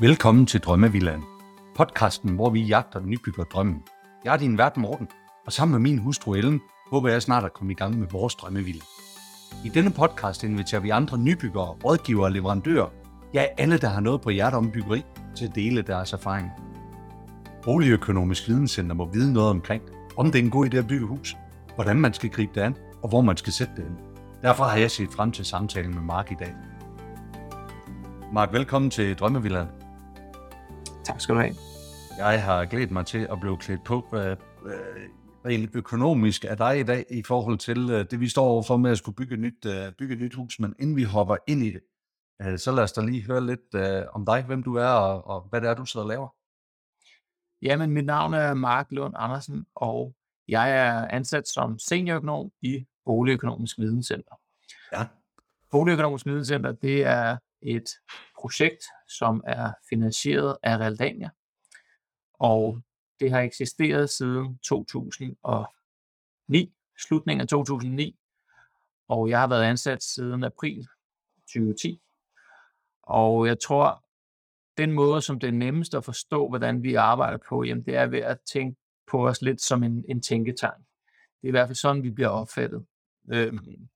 Velkommen til Drømmevillan, Podcasten, hvor vi jagter nybygger drømmen. Jeg er din vært Morten, og sammen med min hustru Ellen, håber jeg snart at komme i gang med vores drømmevilla. I denne podcast inviterer vi andre nybyggere, rådgivere og leverandører, ja alle, der har noget på hjertet om byggeri, til at dele deres erfaring. Boligøkonomisk Videnscenter må vide noget omkring, om det er en god idé at bygge hus, hvordan man skal gribe det an, og hvor man skal sætte det ind. Derfor har jeg set frem til samtalen med Mark i dag. Mark, velkommen til Drømmevillaen. Tak skal du have. Jeg har glædet mig til at blive klædt på øh, øh, rent økonomisk af dig i dag i forhold til øh, det, vi står overfor med at skulle bygge et nyt, øh, bygge et nyt hus. Men inden vi hopper ind i det, øh, så lad os da lige høre lidt øh, om dig, hvem du er og, og hvad det er, du sidder og laver. Jamen, mit navn er Mark Lund Andersen, og jeg er ansat som seniorøkonom i Boligøkonomisk Videnscenter. Ja. Boligøkonomisk Videnscenter, det er et projekt, som er finansieret af Realdania, og det har eksisteret siden 2009, slutningen af 2009, og jeg har været ansat siden april 2010. Og jeg tror, den måde, som det er nemmest at forstå, hvordan vi arbejder på, jamen det er ved at tænke på os lidt som en, en tænketank. Det er i hvert fald sådan, vi bliver opfattet. Øhm,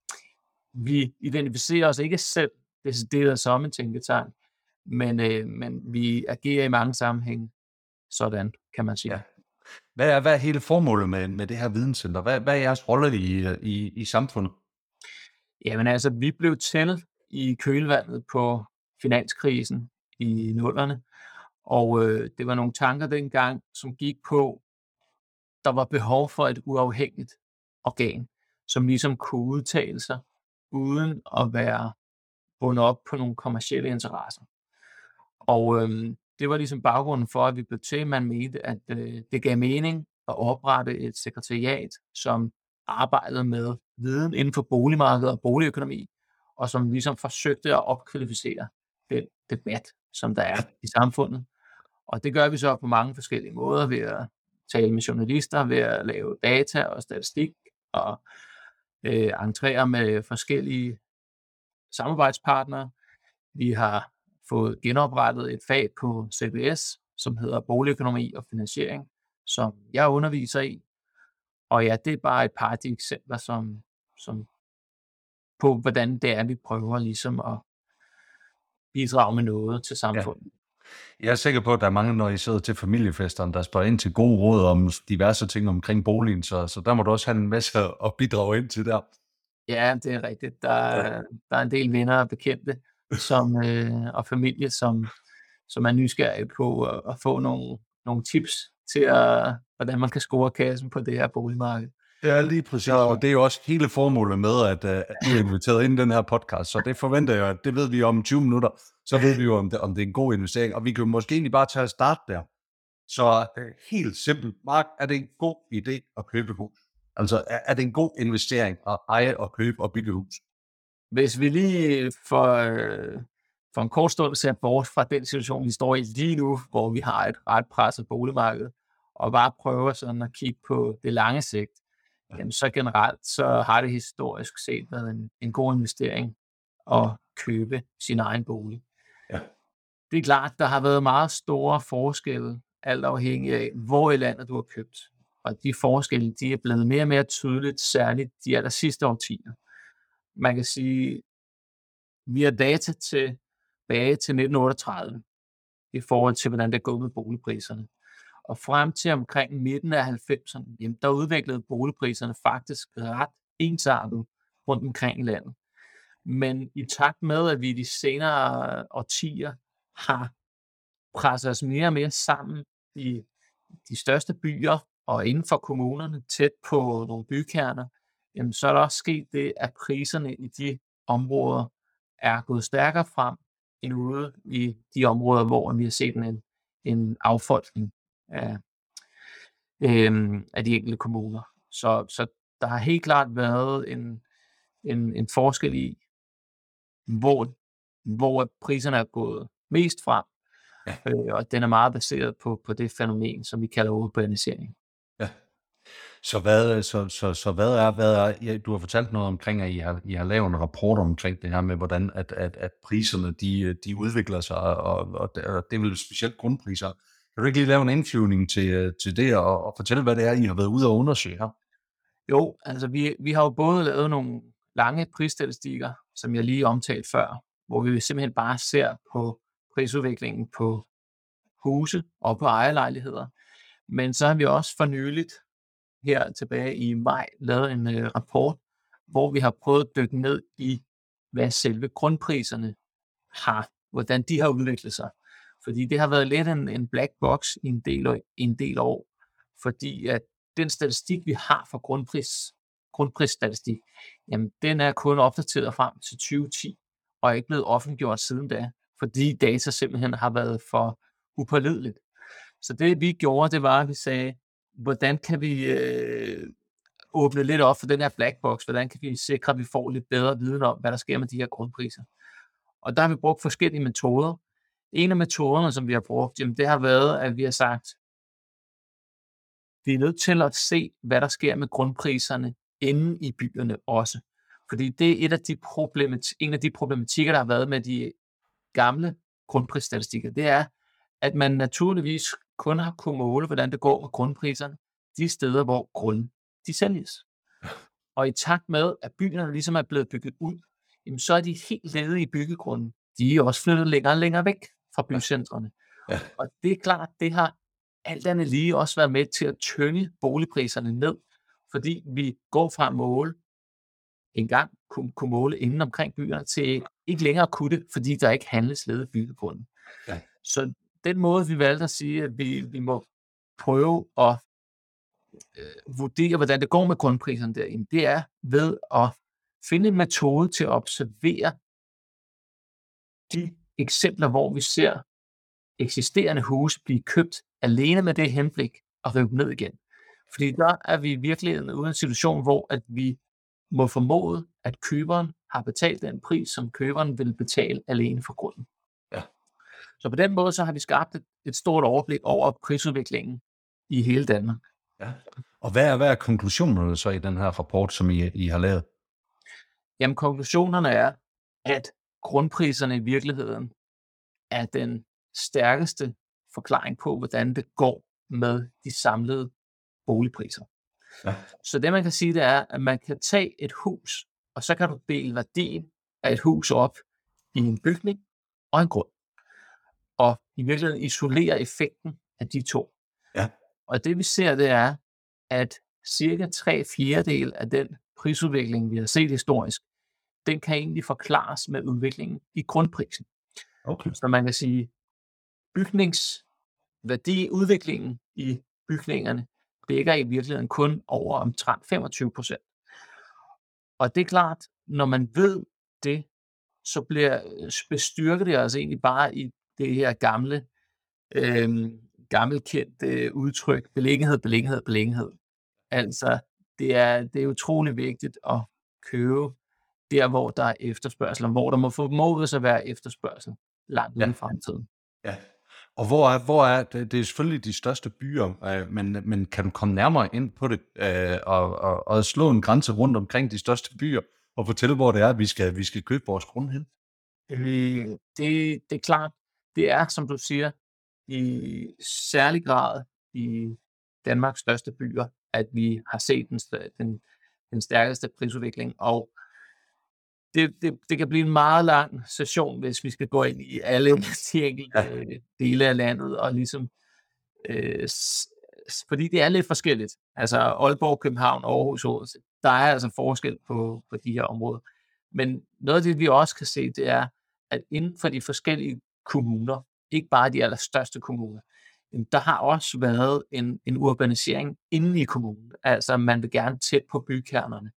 vi identificerer os ikke selv decideret som en tænketank, men, øh, men vi agerer i mange sammenhænge sådan, kan man sige. Ja. Hvad er, hvad er hele formålet med, med det her videnscenter? Hvad, hvad er jeres rolle i, i, i samfundet? Jamen altså, vi blev til i kølvandet på finanskrisen i nullerne, og øh, det var nogle tanker dengang, som gik på, der var behov for et uafhængigt organ, som ligesom kunne udtale sig, uden at være bundet op på nogle kommersielle interesser. Og øh, det var ligesom baggrunden for, at vi blev til, man mente, at øh, det gav mening at oprette et sekretariat, som arbejdede med viden inden for boligmarkedet og boligøkonomi, og som ligesom forsøgte at opkvalificere den debat, som der er i samfundet. Og det gør vi så på mange forskellige måder, ved at tale med journalister, ved at lave data og statistik, og øh, entrere med forskellige samarbejdspartnere. Vi har fået genoprettet et fag på CBS, som hedder Boligøkonomi og Finansiering, som jeg underviser i. Og ja, det er bare et par af de eksempler, som, som på, hvordan det er, vi prøver ligesom at bidrage med noget til samfundet. Ja. Jeg er sikker på, at der er mange, når I sidder til familiefesterne, der spørger ind til gode råd om diverse ting omkring boligen, så, så der må du også have en masse at bidrage ind til der. Ja, det er rigtigt. Der, ja. der er en del venner og bekendte som, øh, og familie, som, som er nysgerrige på at, at få nogle, nogle tips til, at, hvordan man kan score kassen på det her boligmarked. Ja, lige præcis. Og det er jo også hele formålet med, at, øh, at du er inviteret ind i den her podcast. Så det forventer jeg, at det ved vi om 20 minutter. Så ved vi jo, om det, om det er en god investering. Og vi kan jo måske egentlig bare tage at starte der. Så helt simpelt. Mark, er det en god idé at købe hus? Altså, er, er det en god investering at eje og købe og bygge hus? Hvis vi lige for, øh, for en kort stund ser bort fra den situation, vi står i lige nu, hvor vi har et ret presset boligmarked, og bare prøver sådan at kigge på det lange sigt, jamen så generelt, så har det historisk set været en, en god investering at købe sin egen bolig. Ja. Det er klart, der har været meget store forskelle, alt afhængig af, hvor i landet du har købt. Og de forskelle, de er blevet mere og mere tydeligt, særligt de aller sidste årtier. Man kan sige, vi har data tilbage til 1938 i forhold til, hvordan det er gået med boligpriserne. Og frem til omkring midten af 90'erne, jamen, der udviklede boligpriserne faktisk ret ensartet rundt omkring i landet. Men i takt med, at vi i de senere årtier har presset os mere og mere sammen i de største byer og inden for kommunerne, tæt på nogle bykerner, jamen, så er der også sket det, at priserne i de områder er gået stærkere frem end ude i de områder, hvor vi har set en, en affolkning af, øh, af de enkelte kommuner. Så, så der har helt klart været en, en, en forskel i, hvor, hvor priserne er gået mest frem, ja. øh, og den er meget baseret på, på det fænomen, som vi kalder urbanisering. Så hvad, øh, så, så, så hvad er, hvad er ja, du har fortalt noget omkring, at I har, I har lavet en rapport omkring det her med, hvordan at, at, at priserne de, øh, de udvikler sig, og, og, det, og det er vel specielt grundpriser. Kan du ikke lige lave en indflyvning til, øh, til det, og, og fortælle, hvad det er, I har været ude og undersøge her? Jo, altså vi, vi har jo både lavet nogle lange prisstatistikker, som jeg lige omtalte før, hvor vi simpelthen bare ser på prisudviklingen på huse og på ejerlejligheder. Men så har vi også for nyligt her tilbage i maj lavet en øh, rapport, hvor vi har prøvet at dykke ned i, hvad selve grundpriserne har, hvordan de har udviklet sig. Fordi det har været lidt en, en black box i en del, en del år, fordi at den statistik, vi har for grundpris, grundprisstatistik, jamen den er kun opdateret frem til 2010, og er ikke blevet offentliggjort siden da, fordi data simpelthen har været for upålideligt. Så det vi gjorde, det var, at vi sagde, hvordan kan vi øh, åbne lidt op for den her black box, hvordan kan vi sikre, at vi får lidt bedre viden om, hvad der sker med de her grundpriser. Og der har vi brugt forskellige metoder. En af metoderne, som vi har brugt, jamen, det har været, at vi har sagt, vi er nødt til at se, hvad der sker med grundpriserne inde i byerne også. Fordi det er et af de problemati- en af de problematikker, der har været med de gamle grundprisstatistikker. Det er, at man naturligvis kun har kunnet måle, hvordan det går med grundpriserne de steder, hvor grunden de sælges. Og i takt med, at byerne ligesom er blevet bygget ud, jamen så er de helt nede i byggegrunden. De er også flyttet længere og længere væk fra bycentrene. Ja. Og det er klart, det har alt andet lige også været med til at tynge boligpriserne ned, fordi vi går fra at måle en gang kunne, kunne måle inden omkring byerne, til ikke længere kunne det, fordi der ikke handles led i byggegrunden. Ja. Så den måde, vi valgte at sige, at vi, vi må prøve at øh, vurdere, hvordan det går med grundpriserne derinde, det er ved at finde en metode til at observere de eksempler, hvor vi ser eksisterende huse blive købt alene med det henblik og rive ned igen. Fordi der er vi virkelig ude i en situation, hvor at vi må formode, at køberen har betalt den pris, som køberen vil betale alene for grunden. Så på den måde så har vi skabt et, et stort overblik over prisudviklingen i hele Danmark. Ja. Og hvad er, hvad er konklusionerne så i den her rapport, som I, I har lavet? Jamen konklusionerne er, at grundpriserne i virkeligheden er den stærkeste forklaring på, hvordan det går med de samlede boligpriser. Ja. Så det man kan sige, det er, at man kan tage et hus, og så kan du dele værdien af et hus op i en bygning og en grund. I virkeligheden isolere effekten af de to. Ja. Og det vi ser, det er, at cirka tre fjerdedel af den prisudvikling, vi har set historisk, den kan egentlig forklares med udviklingen i grundprisen. Okay. Så man kan sige, bygningsværdi, udviklingen i bygningerne, dækker i virkeligheden kun over omtrent 25 procent. Og det er klart, når man ved det, så bliver bestyrket det altså egentlig bare i det her gamle, øh, gammelkendte øh, udtryk, beliggenhed, beliggenhed, beliggenhed. Altså, det er, det er utrolig vigtigt at købe der, hvor der er efterspørgsel, og hvor der må formodes at være efterspørgsel langt ja. i fremtiden. Ja, og hvor er, hvor er det, det er selvfølgelig de største byer, øh, men, men kan du komme nærmere ind på det øh, og, og, og slå en grænse rundt omkring de største byer og fortælle, hvor det er, at vi skal, vi skal købe vores grund hen? Øh, det, det er klart, det er, som du siger, i særlig grad i Danmarks største byer, at vi har set den, den, den stærkeste prisudvikling, og det, det, det kan blive en meget lang session, hvis vi skal gå ind i alle de enkelte ja. Dele af landet, og ligesom, øh, fordi det er lidt forskelligt. Altså Aalborg, København, Aarhus, Odense, der er altså forskel på, på de her områder. Men noget af det, vi også kan se, det er, at inden for de forskellige kommuner, ikke bare de allerstørste kommuner, der har også været en, en urbanisering inde i kommunen. Altså man vil gerne tæt på bykernerne.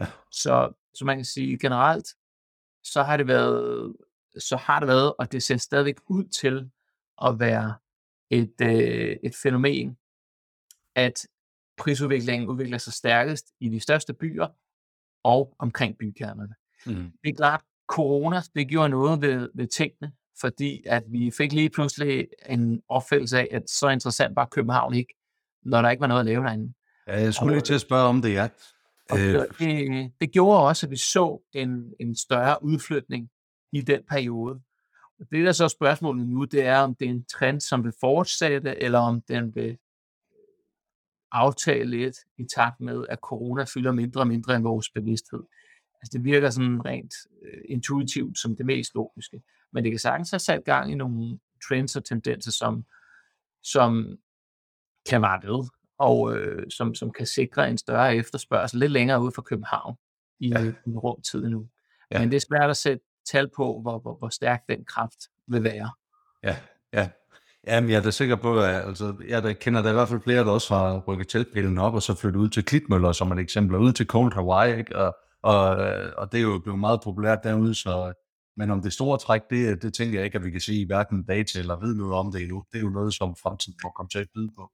Ja. Så så man kan sige generelt, så har det været, så har det været, og det ser stadigvæk ud til at være et, øh, et fænomen, at prisudviklingen udvikler sig stærkest i de største byer og omkring bykernerne. Mm. Det er klart, corona det gjorde noget ved, ved tingene, fordi at vi fik lige pludselig en opfattelse af, at så interessant var København ikke, når der ikke var noget at lave derinde. Ja, jeg skulle lige til at spørge om det, ja. Og Øh, det, det gjorde også, at vi så en, en større udflytning i den periode. Og det, der så er spørgsmålet nu, det er, om det er en trend, som vil fortsætte, eller om den vil aftage lidt i takt med, at corona fylder mindre og mindre end vores bevidsthed. Altså det virker sådan rent øh, intuitivt som det mest logiske. Men det kan sagtens have sat gang i nogle trends og tendenser, som, som kan vare ved, og øh, som, som kan sikre en større efterspørgsel lidt længere ude fra København i Ja. ja. en rum tid nu. Ja. Ja. Men det er svært at sætte tal på, hvor, hvor, hvor stærk den kraft vil være. Ja, ja. Jamen, jeg er da sikker på, at altså, jeg der kender der i hvert fald flere, der også har rykket teltpælen op, og så flyttet ud til Klitmøller, som et eksempel, og ud til Cold Hawaii, ikke? Og, og, øh, og det er jo blevet meget populært derude, så, men om det store træk, det, det tænker jeg ikke, at vi kan sige hverken data eller ved noget om det endnu. Det er jo noget, som fremtiden får komme til at byde på.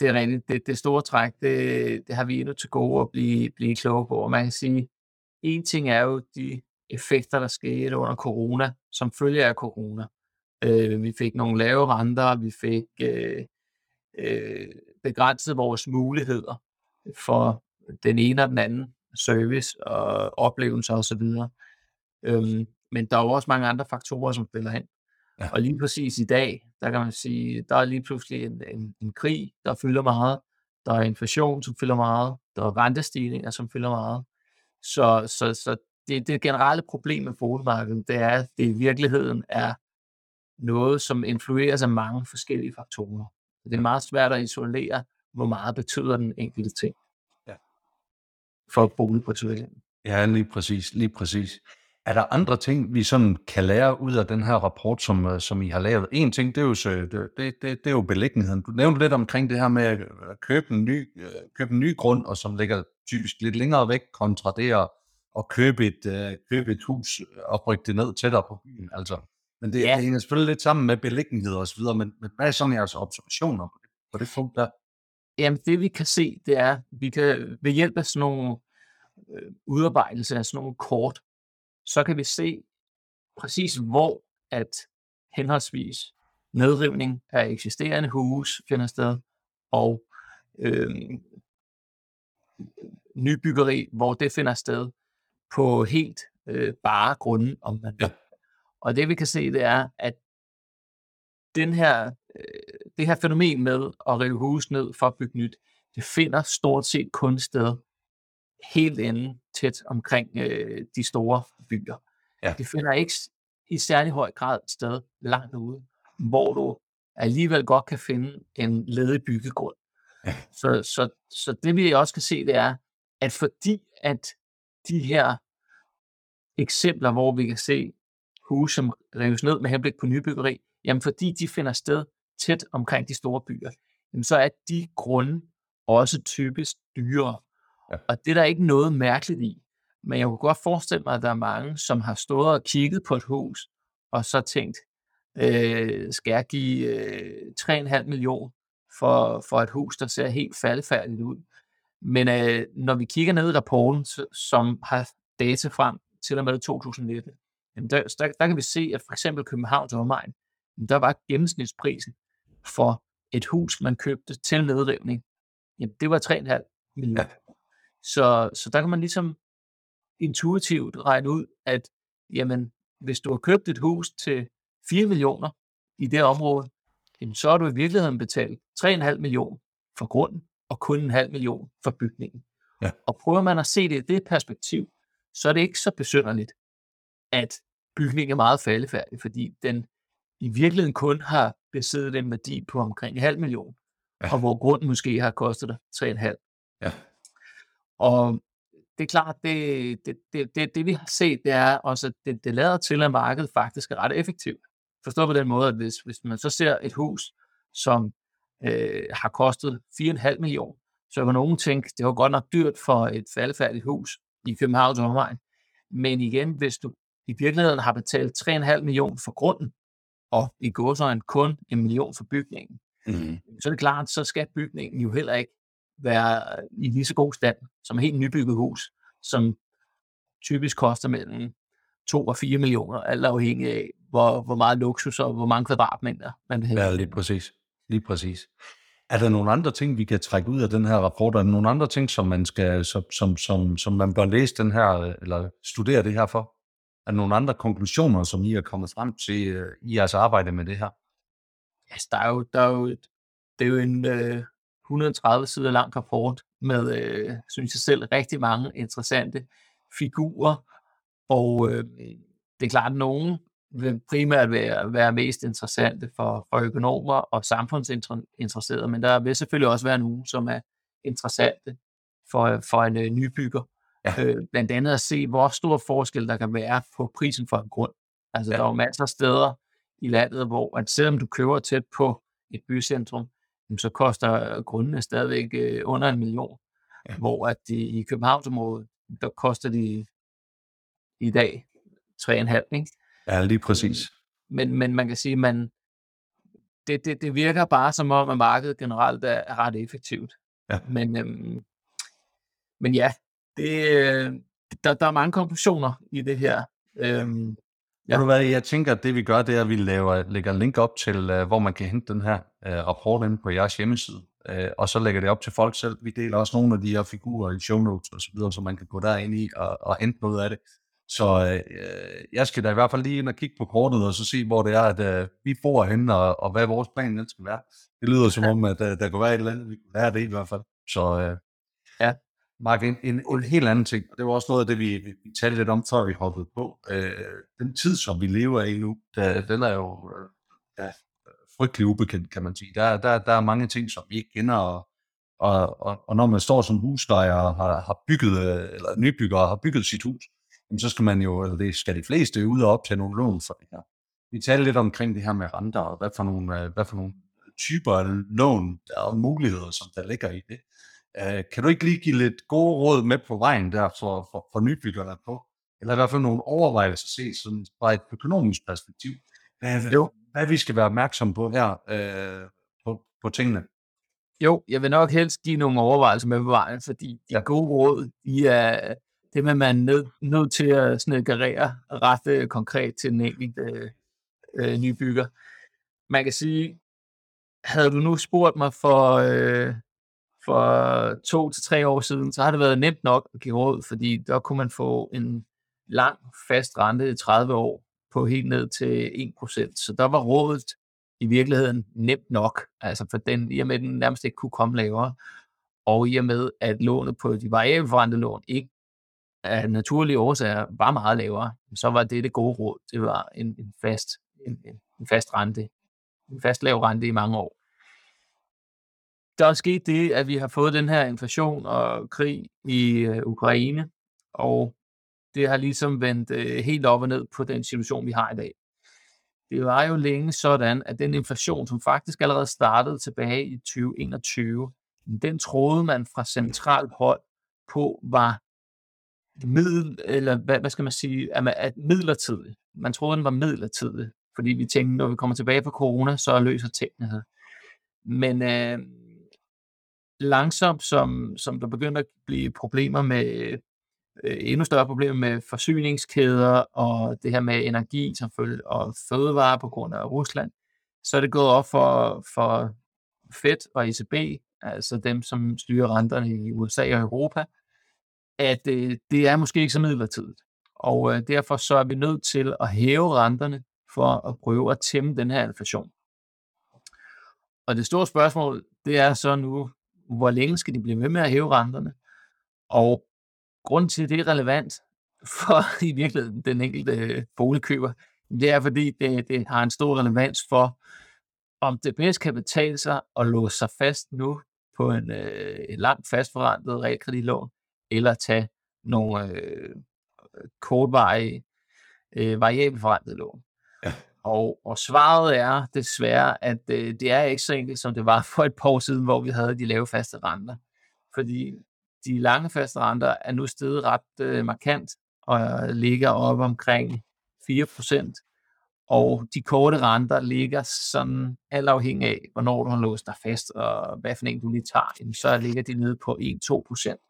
Det er rigtigt. Det, det store træk, det, det har vi endnu til gode at blive, blive kloge på. Og man kan sige, en ting er jo de effekter, der skete under corona, som følge af corona. Øh, vi fik nogle lave renter, vi fik øh, øh, begrænset vores muligheder for den ene og den anden service og oplevelser osv. Øhm, men der er jo også mange andre faktorer, som spiller ind. Ja. Og lige præcis i dag, der kan man sige, der er lige pludselig en, en, en krig, der fylder meget. Der er inflation, som fylder meget. Der er rentestigninger, som fylder meget. Så, så, så det, det generelle problem med boligmarkedet, det er, at det i virkeligheden er noget, som influeres af mange forskellige faktorer. Det er meget svært at isolere, hvor meget betyder den enkelte ting Ja. for boligporteføljen. Ja, lige præcis, lige præcis. Er der andre ting, vi sådan kan lære ud af den her rapport, som, øh, som I har lavet? En ting, det er jo, så, det, det, det, er jo beliggenheden. Du nævnte lidt omkring det her med at at købe en ny, øh, købe en ny grund, og som ligger typisk lidt længere væk, kontra det at, at købe, et, øh, købe et hus og rykke det ned tættere på byen. Altså. Men det, Ja. det hænger selvfølgelig lidt sammen med beliggenhed og så videre, men, men hvad er sådan jeres observationer på det, på det punkt der? Jamen det vi kan se, det er, at vi kan ved hjælp af sådan nogle øh, udarbejdelse af sådan nogle kort, så kan vi se præcis hvor at henholdsvis nedrivning af eksisterende huse finder sted, og øh, nybyggeri, hvor det finder sted på helt øh, bare grunde, om man vil. Ja. Og det vi kan se, det er, at den her, øh, det her fænomen med at rive hus ned for at bygge nyt, det finder stort set kun sted helt inde tæt omkring øh, de store byer. Ja. Det finder ikke i særlig høj grad sted langt ude, hvor du alligevel godt kan finde en ledig byggegrund. Ja. Så, så, så det vi også kan se, det er, at fordi at de her eksempler, hvor vi kan se huse, som rives ned med henblik på nybyggeri, jamen fordi de finder sted tæt omkring de store byer, jamen så er de grunde også typisk dyrere. Ja. Og det er der ikke noget mærkeligt i. Men jeg kunne godt forestille mig, at der er mange, som har stået og kigget på et hus, og så tænkt, øh, skal jeg give øh, 3,5 millioner for, for et hus, der ser helt faldefærdigt ud. Men øh, når vi kigger ned i rapporten, som har data frem til og med 2019, jamen der, der, der kan vi se, at for eksempel Københavns omegn, der var gennemsnitsprisen for et hus, man købte til nedrivning, jamen det var 3,5 millioner. Ja. Så, så der kan man ligesom intuitivt regne ud, at jamen, hvis du har købt et hus til 4 millioner i det område, jamen, så har du i virkeligheden betalt 3,5 millioner for grunden, og kun en halv million for bygningen. Ja. Og prøver man at se det i det perspektiv, så er det ikke så besynderligt, at bygningen er meget faldefærdig, fordi den i virkeligheden kun har besiddet en værdi på omkring en halv million, Ja. og hvor grunden måske har kostet dig 3,5. Ja. Og det er klart, det, det, det, det, det vi har set, det er også, at det, det lader til, at markedet faktisk er ret effektivt. Forstå på den måde, at hvis, hvis man så ser et hus, som øh, har kostet 4,5 millioner, så kan nogen tænke, det var godt nok dyrt for et faldefærdigt hus i Københavns omegn. Men igen, hvis du i virkeligheden har betalt 3,5 millioner for grunden, og i gåsøjne kun en million for bygningen, Mm. så er det klart, så skal bygningen jo heller ikke være i lige så god stand som et helt nybygget hus, som typisk koster mellem 2 og 4 millioner, alt afhængig af, hvor, hvor meget luksus og hvor mange kvadratmeter man vil have. Ja, lige præcis. Lige præcis. Er der nogle andre ting, vi kan trække ud af den her rapport? Er der nogle andre ting, som man skal, som, som, som, som man bør læse den her, eller studere det her for? Er der nogle andre konklusioner, som I er kommet frem til øh, i jeres arbejde med det her? Altså, der er jo, der er jo et, det er jo en øh, 130 sider lang rapport med, øh, synes jeg selv, rigtig mange interessante figurer. Og øh, det er klart, at nogen vil primært være, være mest interessante for, for økonomer og samfundsinteresserede, men der vil selvfølgelig også være nogen, som er interessante for, for en øh, nybygger. Ja. Øh, blandt andet at se, hvor stor forskel der kan være på prisen for en grund. Altså, ja. der er jo masser af steder i landet, hvor at selvom du køber tæt på et bycentrum, så koster grundene stadigvæk øh, under en million. Ja. Hvor at de, i Københavnsområdet, der koster de i dag 3,5, ikke? Ja, lige præcis. Men, men man kan sige, man, det, det, det virker bare som om, at markedet generelt er, er ret effektivt. Ja. Men, øhm, men ja, det, øh, der, der er mange konklusioner i det her. Øhm, ja. Ved du hvad, jeg tænker, at det vi gør, det er, at vi laver, lægger link op til, uh, hvor man kan hente den her uh, rapport ind på jeres hjemmeside. Uh, og så lægger det op til folk selv. Vi deler også nogle af de her figurer i show notes og så videre, så man kan gå derind i og, og hente noget af det. Så øh, jeg skal da i hvert fald lige ind og kigge på kortet, og så se, hvor det er, at øh, vi bor henne, og, og hvad vores plan skal være. Det lyder som om, at øh, der kunne være et eller andet, vi kunne lære det i hvert fald. Så øh, Mark, en, en, en helt anden ting, det var også noget af det, vi, vi, talte lidt om, før vi hoppede på. Øh, den tid, som vi lever i nu, der, den er jo ja, frygtelig ubekendt, kan man sige. Der, der, der er mange ting, som vi ikke kender, og, og, og, og når man står som huslejer og har, har bygget, øh, eller nybygger har bygget sit hus, jamen, så skal man jo, eller det skal de fleste, ud og optage nogle lån for det her. Vi talte lidt omkring det her med renter, og hvad for nogle, øh, hvad for nogle typer af lån og muligheder, som der ligger i det. Uh, kan du ikke lige give lidt gode råd med på vejen der for, for, for nybyggerne på? Eller i hvert fald nogle overvejelser se sådan fra et økonomisk perspektiv. Hvad, jo. hvad vi skal være opmærksom på her uh, på, på tingene? Jo, jeg vil nok helst give nogle overvejelser med på vejen, fordi de ja. gode råd, de er, det er man nødt nød til at snedkerere ret øh, konkret til den enkelte øh, øh, nybygger. Man kan sige, havde du nu spurgt mig for, øh, for to til tre år siden, så har det været nemt nok at give råd, fordi der kunne man få en lang fast rente i 30 år på helt ned til 1%. Så der var rådet i virkeligheden nemt nok, altså for den, i og med at den nærmest ikke kunne komme lavere, og i og med at lånet på de variable lån ikke af naturlige årsager var meget lavere, så var det det gode råd. Det var en, en, fast, en, en fast rente, en fast lav rente i mange år. Der er sket det, at vi har fået den her inflation og krig i øh, Ukraine, og det har ligesom vendt øh, helt op og ned på den situation, vi har i dag. Det var jo længe sådan, at den inflation, som faktisk allerede startede tilbage i 2021, den troede man fra centralt hold på var middel, eller hvad, hvad skal man sige, at, at midlertidig. Man troede, den var midlertidig, fordi vi tænkte, når vi kommer tilbage fra corona, så løser tingene her. Men øh, langsomt, som, som der begynder at blive problemer med, øh, endnu større problemer med forsyningskæder, og det her med energi som følge, og fødevare på grund af Rusland, så er det gået op for, for Fed og ECB, altså dem, som styrer renterne i USA og Europa, at øh, det er måske ikke så midlertidigt. Og øh, derfor så er vi nødt til at hæve renterne for at prøve at tæmme den her inflation. Og det store spørgsmål, det er så nu, hvor længe skal de blive ved med at hæve renterne? Og grund til, at det er relevant for i virkeligheden den enkelte øh, boligkøber, det er, fordi det, det har en stor relevans for, om det bedst kan betale sig at låse sig fast nu på en, øh, en langt fastforrentet realkreditlån, eller tage nogle øh, kortvarige øh, variabelforrentede lån. Og, og svaret er desværre, at øh, det er ikke så enkelt, som det var for et par år siden, hvor vi havde de lave faste renter. Fordi de lange faste renter er nu steget ret øh, markant og ligger op omkring 4%. Og de korte renter ligger sådan alt afhængig af, hvornår du har låst dig fast, og hvad for en du lige tager, så ligger de nede på 1-2%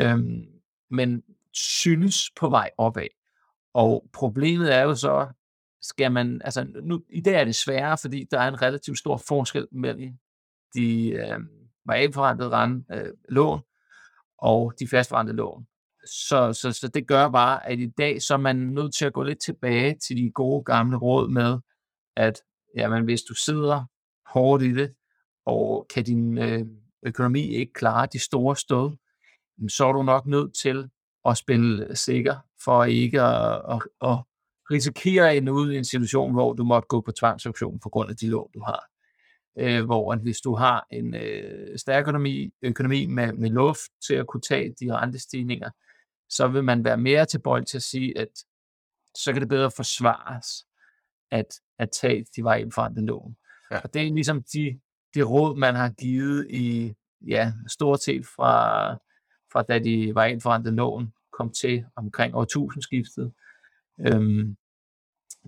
øhm, men synes på vej opad. Og problemet er jo så, skal man, altså nu, i dag er det sværere, fordi der er en relativt stor forskel mellem de øh, variabelforrentede rente, øh, lån og de fastforrentede lån. Så, så, så det gør bare, at i dag så er man nødt til at gå lidt tilbage til de gode gamle råd med, at jamen, hvis du sidder hårdt i det, og kan din øh, økonomi ikke klare de store stød, så er du nok nødt til at spille sikker, for ikke at, at, at risikere en ud i en situation, hvor du måtte gå på tvangsauktion på grund af de lån, du har. Øh, hvor at hvis du har en øh, stærk økonomi, økonomi med, med luft til at kunne tage de rentestigninger, så vil man være mere tilbøjelig til at sige, at så kan det bedre forsvares at, at tage de variabelforrentede lån. Ja. Og det er ligesom de, de råd, man har givet i, ja, stort set fra, fra da de variabelforrentede lån kom til omkring årtusindskiftet. Øhm,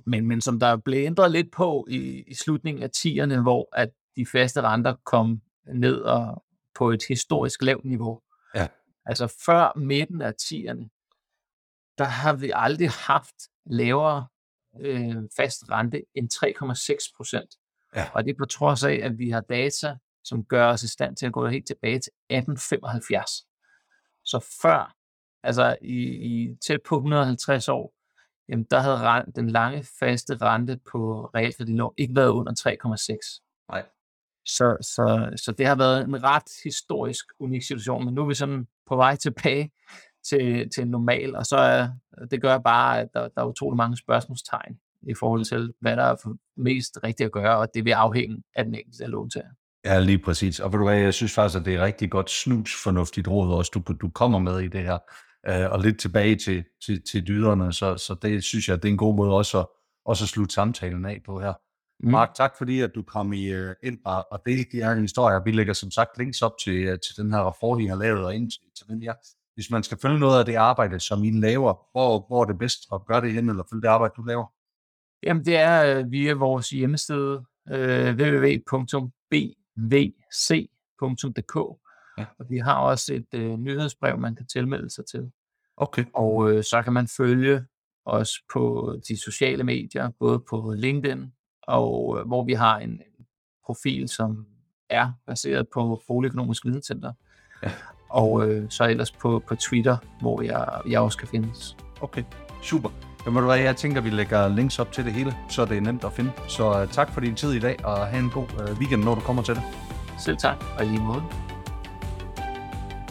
men, men som der blev ændret lidt på i, i slutningen af 10'erne, hvor at de faste renter kom ned og på et historisk lavt niveau. Ja. Altså før midten af 10'erne, der har vi aldrig haft lavere øh, fast rente end 3,6 procent. Ja. Og det er på trods af, at vi har data, som gør os i stand til at gå helt tilbage til 1875. Så før, altså i, i tæt på 150 år, jamen der havde rent, den lange faste rente på realkreditlån ikke været under 3,6. Nej. Så, så, så det har været en ret historisk unik situation, men nu er vi sådan på vej tilbage til, til en normal, og så er, det gør bare, at der, der er utrolig mange spørgsmålstegn i forhold til, hvad der er mest rigtigt at gøre, og det vil afhænge af den enkelte låntager. Ja, lige præcis. Og ved du hvad, jeg synes faktisk, at det er rigtig godt snus fornuftigt råd også, du, du kommer med i det her. Uh, og lidt tilbage til, til, til dyderne, så, så det synes jeg, det er en god måde også at, også at slutte samtalen af på her. Mm. Mark, tak fordi at du kom i, uh, ind og, og delte de her historier. Vi lægger som sagt links op til, uh, til den her rapport, I har lavet, og ind til, til den her. Hvis man skal følge noget af det arbejde, som I laver, hvor, hvor er det bedst at gøre det hen, eller følge det arbejde, du laver? Jamen, det er uh, via vores hjemmeside, uh, www.bvc.dk. Ja. Og vi har også et uh, nyhedsbrev, man kan tilmelde sig til. Okay. Og uh, så kan man følge os på de sociale medier, både på LinkedIn, og uh, hvor vi har en profil, som er baseret på Boligøkonomisk Videnscenter. Ja. Og øh, så ellers på, på Twitter, hvor jeg, jeg også kan findes. Okay, super. Jamen, hvad, jeg tænker, vi lægger links op til det hele, så det er nemt at finde. Så uh, tak for din tid i dag, og have en god uh, weekend, når du kommer til det. Selv tak, og i lige måde.